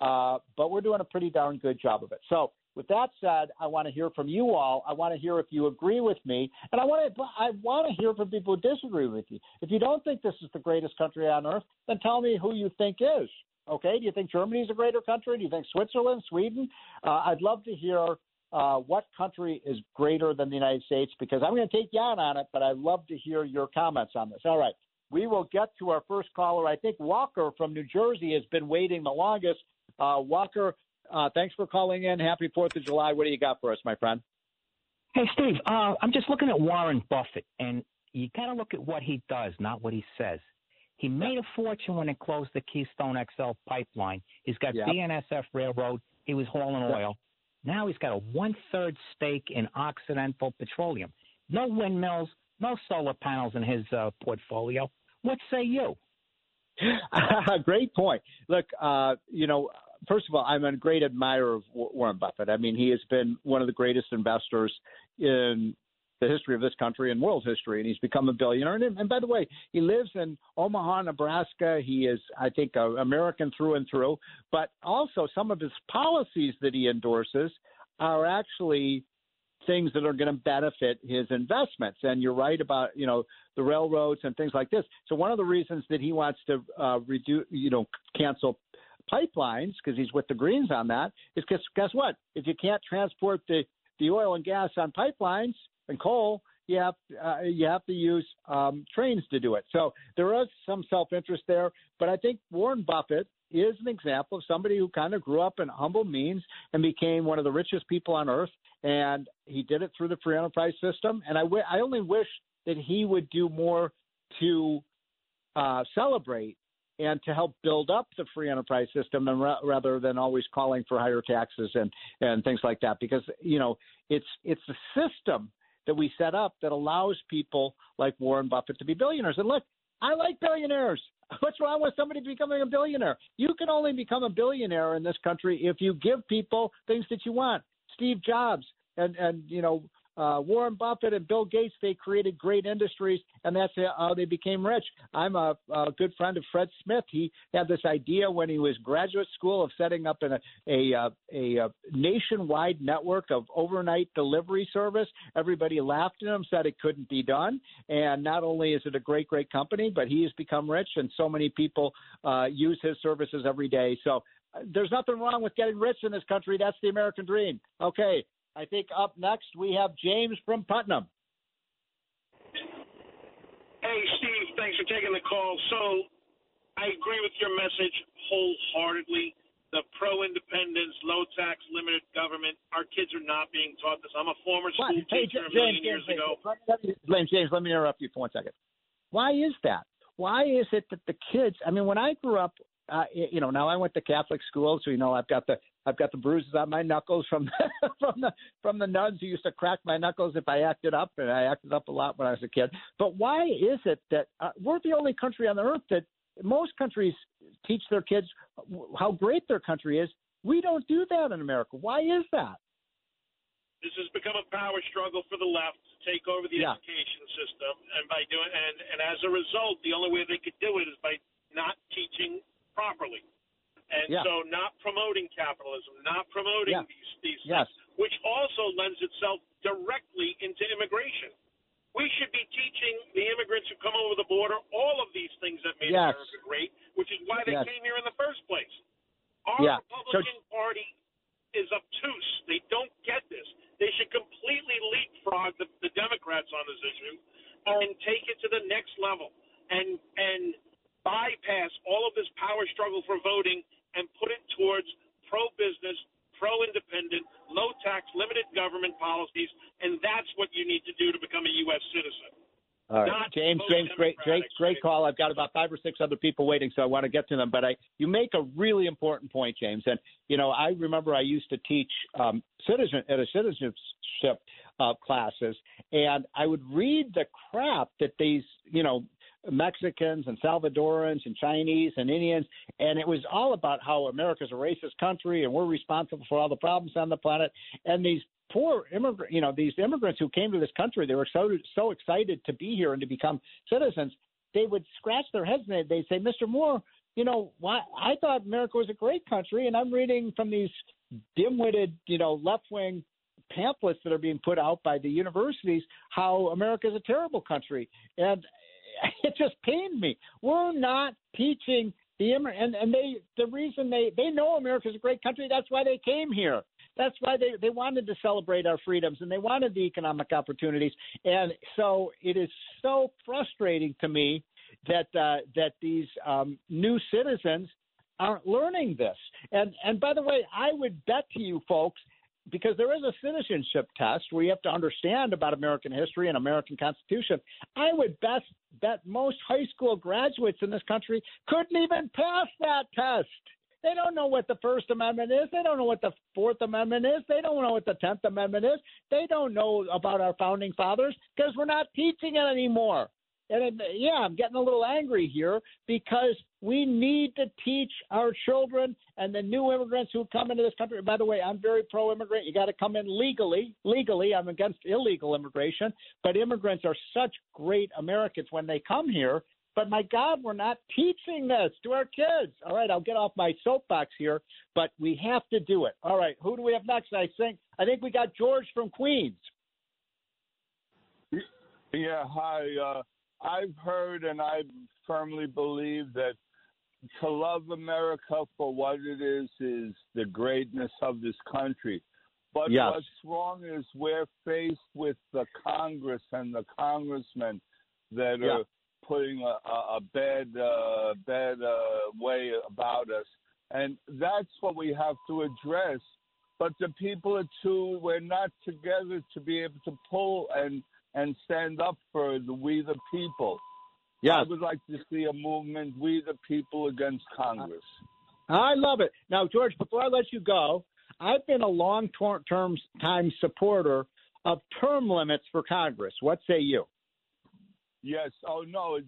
uh, but we're doing a pretty darn good job of it. So, with that said, I want to hear from you all. I want to hear if you agree with me, and I want to I want to hear from people who disagree with you. If you don't think this is the greatest country on earth, then tell me who you think is. Okay, do you think Germany is a greater country? Do you think Switzerland, Sweden? Uh, I'd love to hear uh, what country is greater than the United States because I'm going to take Jan on it, but I'd love to hear your comments on this. All right, we will get to our first caller. I think Walker from New Jersey has been waiting the longest. Uh, Walker, uh, thanks for calling in. Happy Fourth of July. What do you got for us, my friend? Hey, Steve. Uh, I'm just looking at Warren Buffett, and you got to look at what he does, not what he says. He made a fortune when it closed the Keystone XL pipeline. He's got yep. BNSF Railroad. He was hauling oil. Now he's got a one third stake in Occidental Petroleum. No windmills, no solar panels in his uh, portfolio. What say you? great point. Look, uh, you know, first of all, I'm a great admirer of Warren Buffett. I mean, he has been one of the greatest investors in the history of this country and world history, and he's become a billionaire. And, and by the way, he lives in Omaha, Nebraska. He is, I think, a American through and through. But also, some of his policies that he endorses are actually things that are going to benefit his investments. And you're right about you know the railroads and things like this. So one of the reasons that he wants to uh, reduce, you know, cancel pipelines because he's with the Greens on that is because guess what? If you can't transport the the oil and gas on pipelines and coal, you have uh, you have to use um, trains to do it. So there is some self interest there, but I think Warren Buffett is an example of somebody who kind of grew up in humble means and became one of the richest people on earth, and he did it through the free enterprise system. And I, w- I only wish that he would do more to uh, celebrate and to help build up the free enterprise system and ra- rather than always calling for higher taxes and and things like that because you know it's it's the system that we set up that allows people like Warren Buffett to be billionaires. And look I like billionaires. What's wrong with somebody becoming a billionaire? You can only become a billionaire in this country if you give people things that you want. Steve Jobs and and you know uh, Warren Buffett and Bill Gates, they created great industries, and that's how they became rich. I'm a, a good friend of Fred Smith. He had this idea when he was graduate school of setting up an, a, a, a, nationwide network of overnight delivery service. Everybody laughed at him, said it couldn't be done. And not only is it a great, great company, but he has become rich, and so many people uh, use his services every day. So uh, there's nothing wrong with getting rich in this country. That's the American dream. Okay, I think up next we have James from Putnam. Hey, Steve, thanks for taking the call. So I agree with your message wholeheartedly. The pro independence, low tax, limited government, our kids are not being taught this. I'm a former school what? teacher hey, James, a million James, years James, ago. James, James, let me interrupt you for one second. Why is that? Why is it that the kids? I mean, when I grew up, uh, you know, now I went to Catholic school, so you know I've got the I've got the bruises on my knuckles from from the from the nuns who used to crack my knuckles if I acted up, and I acted up a lot when I was a kid. But why is it that uh, we're the only country on the earth that most countries teach their kids how great their country is? We don't do that in America. Why is that? This has become a power struggle for the left to take over the Yeah. education system, and by doing and and as a result, the only way they could do it is by not teaching properly. And Yeah. so not promoting capitalism, not promoting Yeah. these these Yes. things, which also lends itself directly into immigration. We should be teaching the immigrants who come over the border all of these things that made Yes. America great, which is why they Yes. came here in the first place. Our Yeah. Republican Party is obtuse. They don't get this. They should completely leapfrog the, the Democrats on this issue and take it to the next level and and bypass all of this power struggle for voting and put it towards pro business, pro independent, low tax, limited government policies, and that's what you need to do to become a U.S. citizen. All right, Not James. James, great, great, great call. I've got about five or six other people waiting, so I want to get to them. But I, you make a really important point, James. And you know, I remember I used to teach um, citizen at a citizenship uh, classes, and I would read the crap that these, you know, Mexicans and Salvadorans and Chinese and Indians, and it was all about how America's a racist country and we're responsible for all the problems on the planet. And these poor immigrant, you know, these immigrants who came to this country, they were so so excited to be here and to become citizens. They would scratch their heads and they'd say, "Mr. Moore, you know, why I thought America was a great country, and I'm reading from these dim-witted, you know, left-wing." pamphlets that are being put out by the universities how America is a terrible country and it just pained me. We're not teaching the and and they the reason they they know America's a great country that's why they came here. That's why they they wanted to celebrate our freedoms and they wanted the economic opportunities. And so it is so frustrating to me that uh, that these um, new citizens aren't learning this. And and by the way I would bet to you folks because there is a citizenship test where you have to understand about American history and American Constitution. I would best bet most high school graduates in this country couldn't even pass that test. They don't know what the First Amendment is. They don't know what the Fourth Amendment is. They don't know what the Tenth Amendment is. They don't know about our founding fathers because we're not teaching it anymore. And yeah, I'm getting a little angry here because we need to teach our children and the new immigrants who come into this country. By the way, I'm very pro immigrant. You got to come in legally. Legally, I'm against illegal immigration, but immigrants are such great Americans when they come here. But my God, we're not teaching this to our kids. All right, I'll get off my soapbox here, but we have to do it. All right, who do we have next? I think I think we got George from Queens. Yeah, hi. Uh, I've heard and I firmly believe that to love America for what it is is the greatness of this country. But Yes. what's wrong is we're faced with the Congress and the congressmen that Yeah. are putting a, a, a bad uh, bad uh, way about us, and that's what we have to address. But the people are too. We're not together to be able to pull and and stand up for the we the people. Yeah, I would like to see a movement, we the people against Congress. I love it. Now, George, before I let you go, I've been a long term time supporter of term limits for Congress. What say you? Yes. Oh no.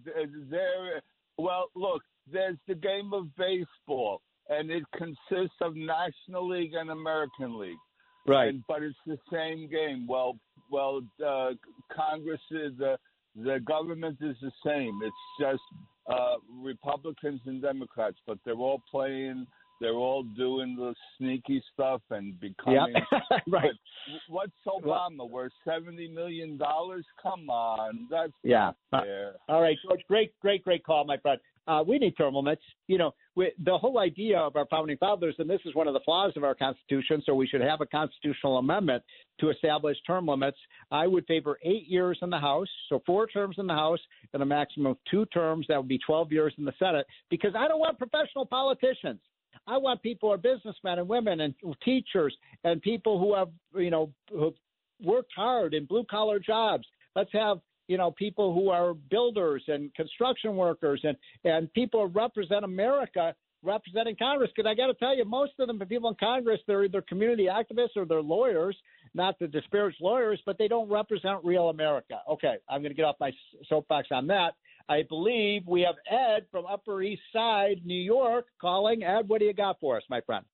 There? Well, look. There's the game of baseball, and it consists of National League and American League. Right. And, but it's the same game. Well, well, uh, Congress is the the government is the same. It's just uh, Republicans and Democrats, but they're all playing. They're all doing the sneaky stuff and becoming. right. But what's Obama? Worth seventy million dollars? Come on, that's Yeah. fair. All right, George. Great, great, great call, my friend. Uh, we need term limits. You know, we, the whole idea of our founding fathers, and this is one of the flaws of our Constitution, so we should have a constitutional amendment to establish term limits. I would favor eight years in the House, so four terms in the House, and a maximum of two terms. That would be 12 years in the Senate, because I don't want professional politicians. I want people who are businessmen and women and teachers and people who have, you know, who've worked hard in blue collar jobs. Let's have you know people who are builders and construction workers and and people who represent America representing Congress. Because I got to tell you, most of them, the people in Congress, they're either community activists or they're lawyers. Not to disparage lawyers, but they don't represent real America. Okay, I'm going to get off my soapbox on that. I believe we have Ed from Upper East Side, New York, calling. Ed, what do you got for us, my friend?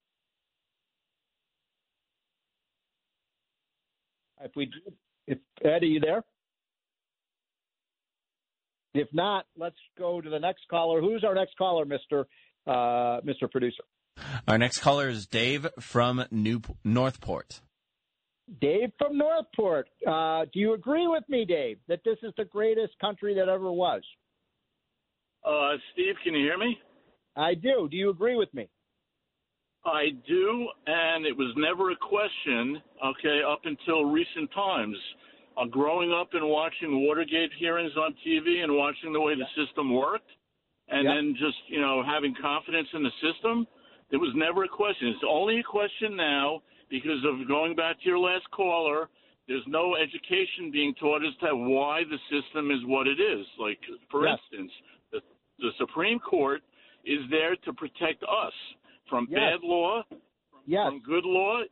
If we, if Ed, are you there? If not, let's go to the next caller. Who's our next caller, Mister uh, Mister Producer? Our next caller is Dave from New Northport. Dave from Northport. Uh, do you agree with me, Dave, that this is the greatest country that ever was? Uh, Steve, can you hear me? I do. Do you agree with me? I do, and it was never a question, okay, up until recent times. Uh, growing up and watching Watergate hearings on TV and watching the way the system worked, and Yeah. then just, you know, having confidence in the system, there was never a question. It's only a question now because of going back to your last caller. There's no education being taught as to why the system is what it is. Like, for Yes. instance, the, the Supreme Court is there to protect us from Yes. bad law, Yes. from good law.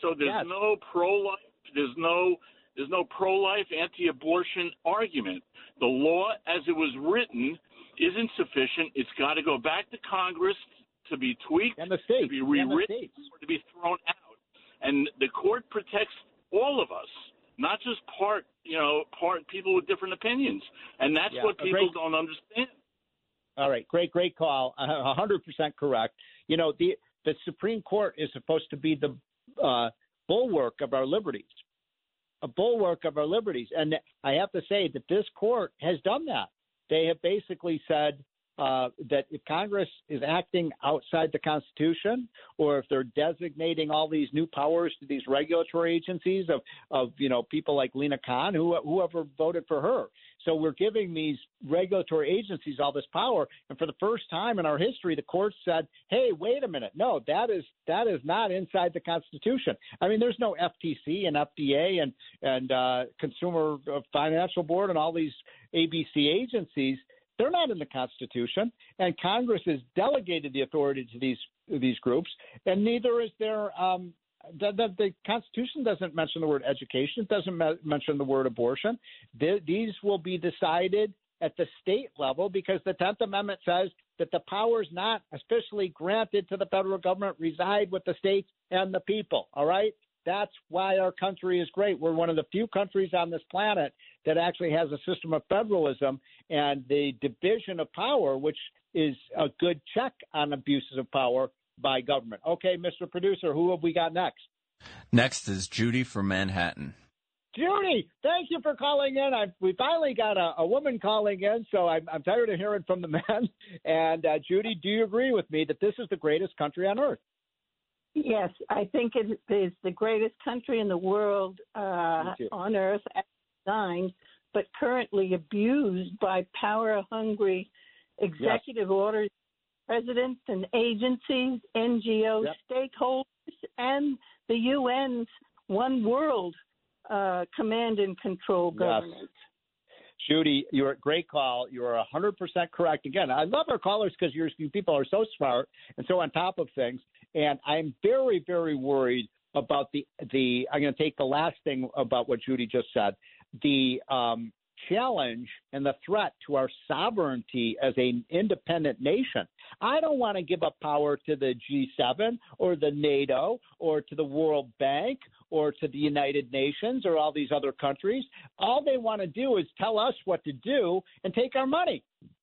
So there's Yes. no pro-life. There's no there's no pro-life, anti-abortion argument. The law, as it was written, isn't sufficient. It's got to go back to Congress to be tweaked, And the states. to be rewritten, or to be thrown out. And the court protects all of us, not just part, you know, part people with different opinions. And that's Yeah, what people great- don't understand. All right, great, great call. A hundred percent correct. You know, the the Supreme Court is supposed to be the uh, bulwark of our liberties, a bulwark of our liberties, and I have to say that this court has done that. They have basically said uh, that if Congress is acting outside the Constitution, or if they're designating all these new powers to these regulatory agencies of, of you know people like Lina Khan, who whoever voted for her. So we're giving these regulatory agencies all this power, and for the first time in our history, the court said, "Hey, wait a minute, no, that is that is not inside the Constitution." I mean, there's no FTC and FDA and and uh, Consumer Financial Board and all these ABC agencies they're not in the Constitution, and Congress has delegated the authority to these these groups, and neither is there. Um, the, the, the, Constitution doesn't mention the word education. It doesn't me- mention the word abortion. The, these will be decided at the state level because the Tenth Amendment says that the powers not officially granted to the federal government reside with the states and the people. All right. That's why our country is great. We're one of the few countries on this planet that actually has a system of federalism and the division of power, which is a good check on abuses of power by government. Okay, Mr. Producer, who have we got next? Next is Judy from Manhattan. Judy, thank you for calling in. I, we finally got a, a, woman calling in, so I'm, I'm, tired of hearing from the men. And uh, Judy, do you agree with me that this is the greatest country on earth? Yes, I think it is the greatest country in the world uh, on earth, as designed, but currently abused by power hungry executive yes. orders, presidents and agencies, NGOs, yep. stakeholders, and the UN's One World uh, command and control government. Yes. Judy, you're a great call. You're 100% correct. Again, I love our callers because you people are so smart and so on top of things. And I'm very, very worried about the the. I'm going to take the last thing about what Judy just said. The um, challenge and the threat to our sovereignty as an independent nation. I don't want to give up power to the G7 or the NATO or to the World Bank or to the United Nations or all these other countries. All they want to do is tell us what to do and take our money.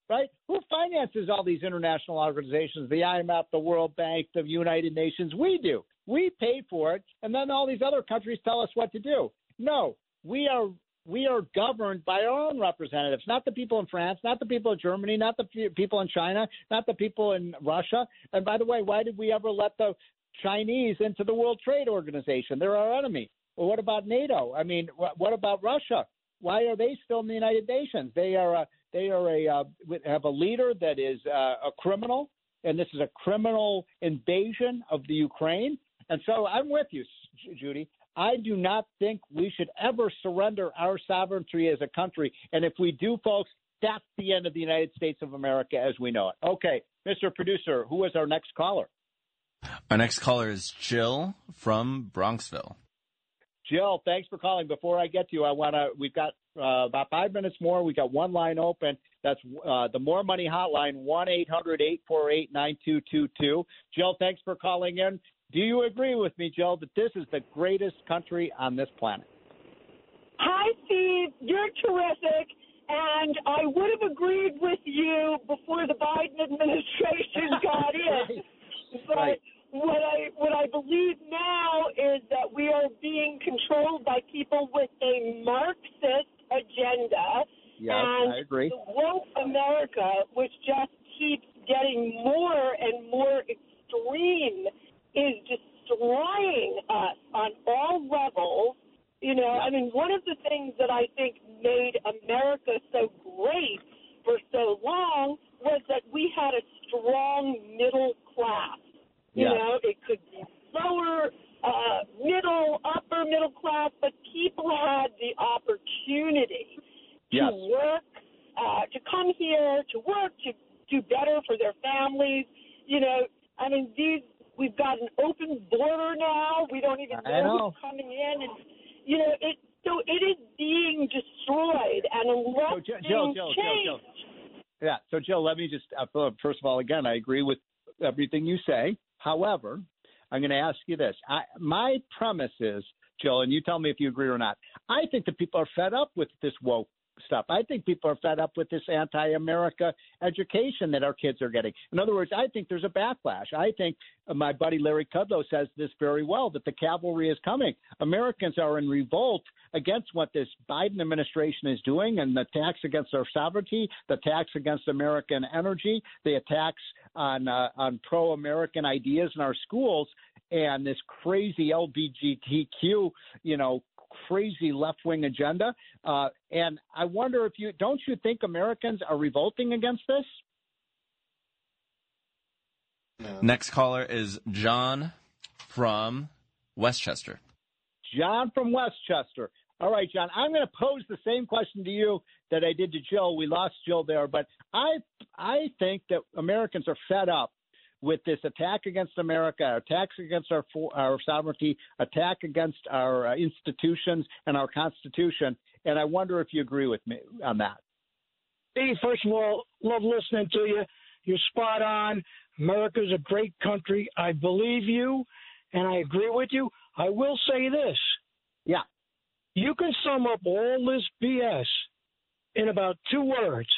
Right? Who finances all these international organizations, the IMF, the World Bank, the United Nations? We do. We pay for it, and then all these other countries tell us what to do. No, we are we are governed by our own representatives, not the people in France, not the people in Germany, not the people in China, not the people in Russia. And by the way, why did we ever let the Chinese into the World Trade Organization? They're our enemy. Well, what about NATO? I mean, what about Russia? Why are they still in the United Nations? They are a, they are a uh, have a leader that is uh, a criminal, and this is a criminal invasion of the Ukraine. And so I'm with you, Judy. I do not think we should ever surrender our sovereignty as a country. And if we do, folks, that's the end of the United States of America as we know it. Okay, Mr. Producer, who is our next caller? Our next caller is Jill from Bronxville. Jill, thanks for calling. Before I get to you, I want to. We've got uh, about five minutes more. We got one line open. That's uh, the More Money Hotline, one eight hundred eight four eight nine two two two. Jill, thanks for calling in. Do you agree with me, Jill, that this is the greatest country on this planet? Hi, Steve. You're terrific. And I would have agreed with you before the Biden administration got in. But right. What I what I believe now is that we are being controlled by people with a Marxist agenda. Yes, and I agree. The woke America, which just keeps getting more and more extreme is destroying us on all levels. You know, I mean, one of the things that I think made America so great for so long was that we had a strong middle class. You yeah. know, it could be lower, uh, middle, upper middle class, but people had the opportunity yes. to work, uh, to come here, to work, to do better for their families. You know, I mean, these We've got an open border now. We don't even know, know. who's coming in, and you know it. So it is being destroyed, and unless so, Jill, Jill, Jill, change, Jill, So let me just uh, first of all, again, I agree with everything you say. However, I'm going to ask you this. I, my premise is, Jill, and you tell me if you agree or not. I think that people are fed up with this woke stuff. I think people are fed up with this anti America education that our kids are getting. In other words, I think there's a backlash. I think my buddy Larry Kudlow says this very well that the cavalry is coming. Americans are in revolt against what this Biden administration is doing and the attacks against our sovereignty, the attacks against American energy, the attacks on, uh, on pro American ideas in our schools and this crazy LGBTQ, you know, crazy left wing agenda. Uh, and I wonder if you don't you think Americans are revolting against this? No. Next caller is John from Westchester. John from Westchester. All right, John, I'm going to pose the same question to you that I did to Jill. We lost Jill there, but I I think that Americans are fed up with this attack against America, attacks against our our sovereignty, attack against our uh, institutions and our Constitution. And I wonder if you agree with me on that. Steve, first of all, love listening to you. You're spot on. America's a great country. I believe you, and I agree with you. I will say this. Yeah. You can sum up all this BS in about two words.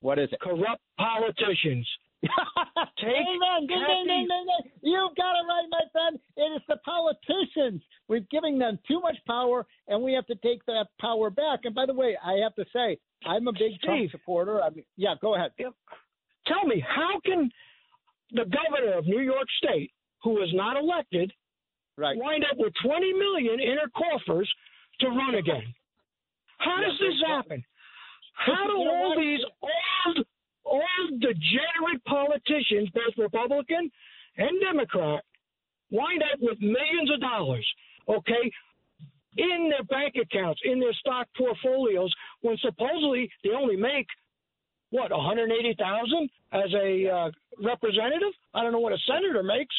What is it? Corrupt politicians. Take Amen. Happy... You've got it right, my friend. It is the politicians. We're giving them too much power, and we have to take that power back. And by the way, I have to say, I'm a big Steve, Trump supporter. I mean, yeah, go ahead. Tell me, how can the governor of New York State, who is not elected, right. wind up with 20 million in her coffers to run again? How does this happen? How do all these old all degenerate politicians, both Republican and Democrat, wind up with millions of dollars, okay, in their bank accounts, in their stock portfolios, when supposedly they only make what 180,000 as a uh, representative. I don't know what a senator makes.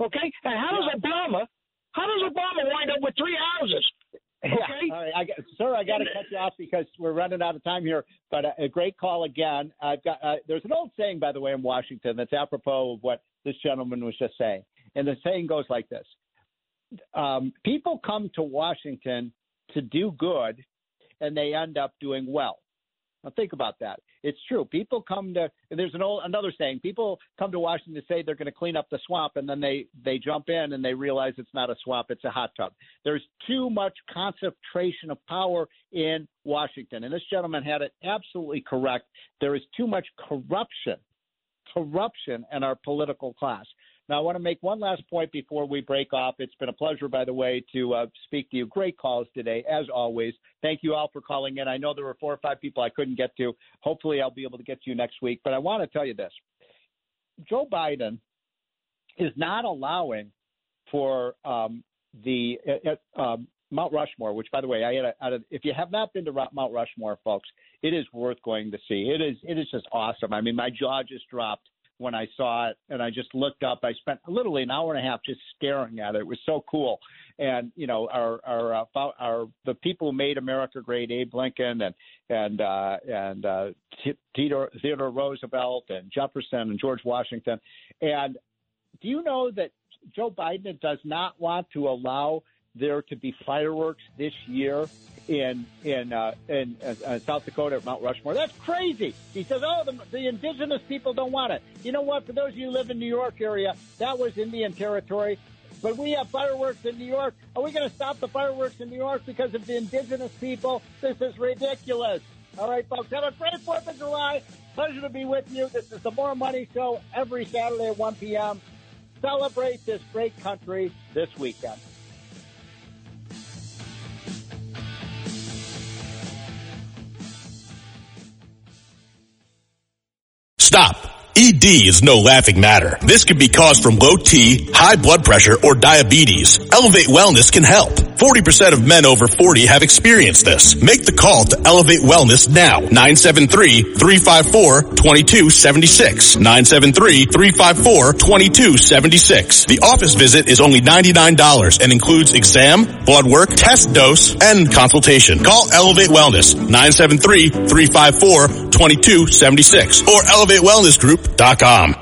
Okay, and how does Obama? How does Obama wind up with three houses? Yeah. All right, I, sir, I got to cut you off because we're running out of time here. But a, a great call again. I've got. Uh, there's an old saying, by the way, in Washington that's apropos of what this gentleman was just saying, and the saying goes like this: um, People come to Washington to do good, and they end up doing well. Now think about that. It's true. People come to there's an old another saying. People come to Washington to say they're going to clean up the swamp, and then they they jump in and they realize it's not a swamp, it's a hot tub. There's too much concentration of power in Washington, and this gentleman had it absolutely correct. There is too much corruption, corruption in our political class. Now, I want to make one last point before we break off. It's been a pleasure, by the way, to uh, speak to you. Great calls today, as always. Thank you all for calling in. I know there were four or five people I couldn't get to. Hopefully, I'll be able to get to you next week. But I want to tell you this Joe Biden is not allowing for um, the uh, uh um, Mount Rushmore, which, by the way, I had, a, had a, if you have not been to Mount Rushmore, folks, it is worth going to see. It is it is just awesome. I mean, my jaw just dropped when I saw it, and I just looked up. I spent literally an hour and a half just staring at it. It was so cool. And you know, our our uh, our the people who made America great, Abe Lincoln and and uh, and uh, Theodore, Theodore Roosevelt and Jefferson and George Washington. And do you know that Joe Biden does not want to allow there to be fireworks this year in in uh, in uh, South Dakota at Mount Rushmore. That's crazy. He says, "Oh, the, the indigenous people don't want it." You know what? For those of you who live in New York area, that was Indian territory. But we have fireworks in New York. Are we going to stop the fireworks in New York because of the indigenous people? This is ridiculous. All right, folks, have a great Fourth of July. Pleasure to be with you. This is the More Money Show every Saturday at 1 p.m. Celebrate this great country this weekend. Stop. ED is no laughing matter. This could be caused from low T, high blood pressure, or diabetes. Elevate Wellness can help. 40% of men over 40 have experienced this. Make the call to Elevate Wellness now. 973-354-2276. 973-354-2276. The office visit is only $99 and includes exam, blood work, test dose, and consultation. Call Elevate Wellness. 973-354-2276 or elevatewellnessgroup.com.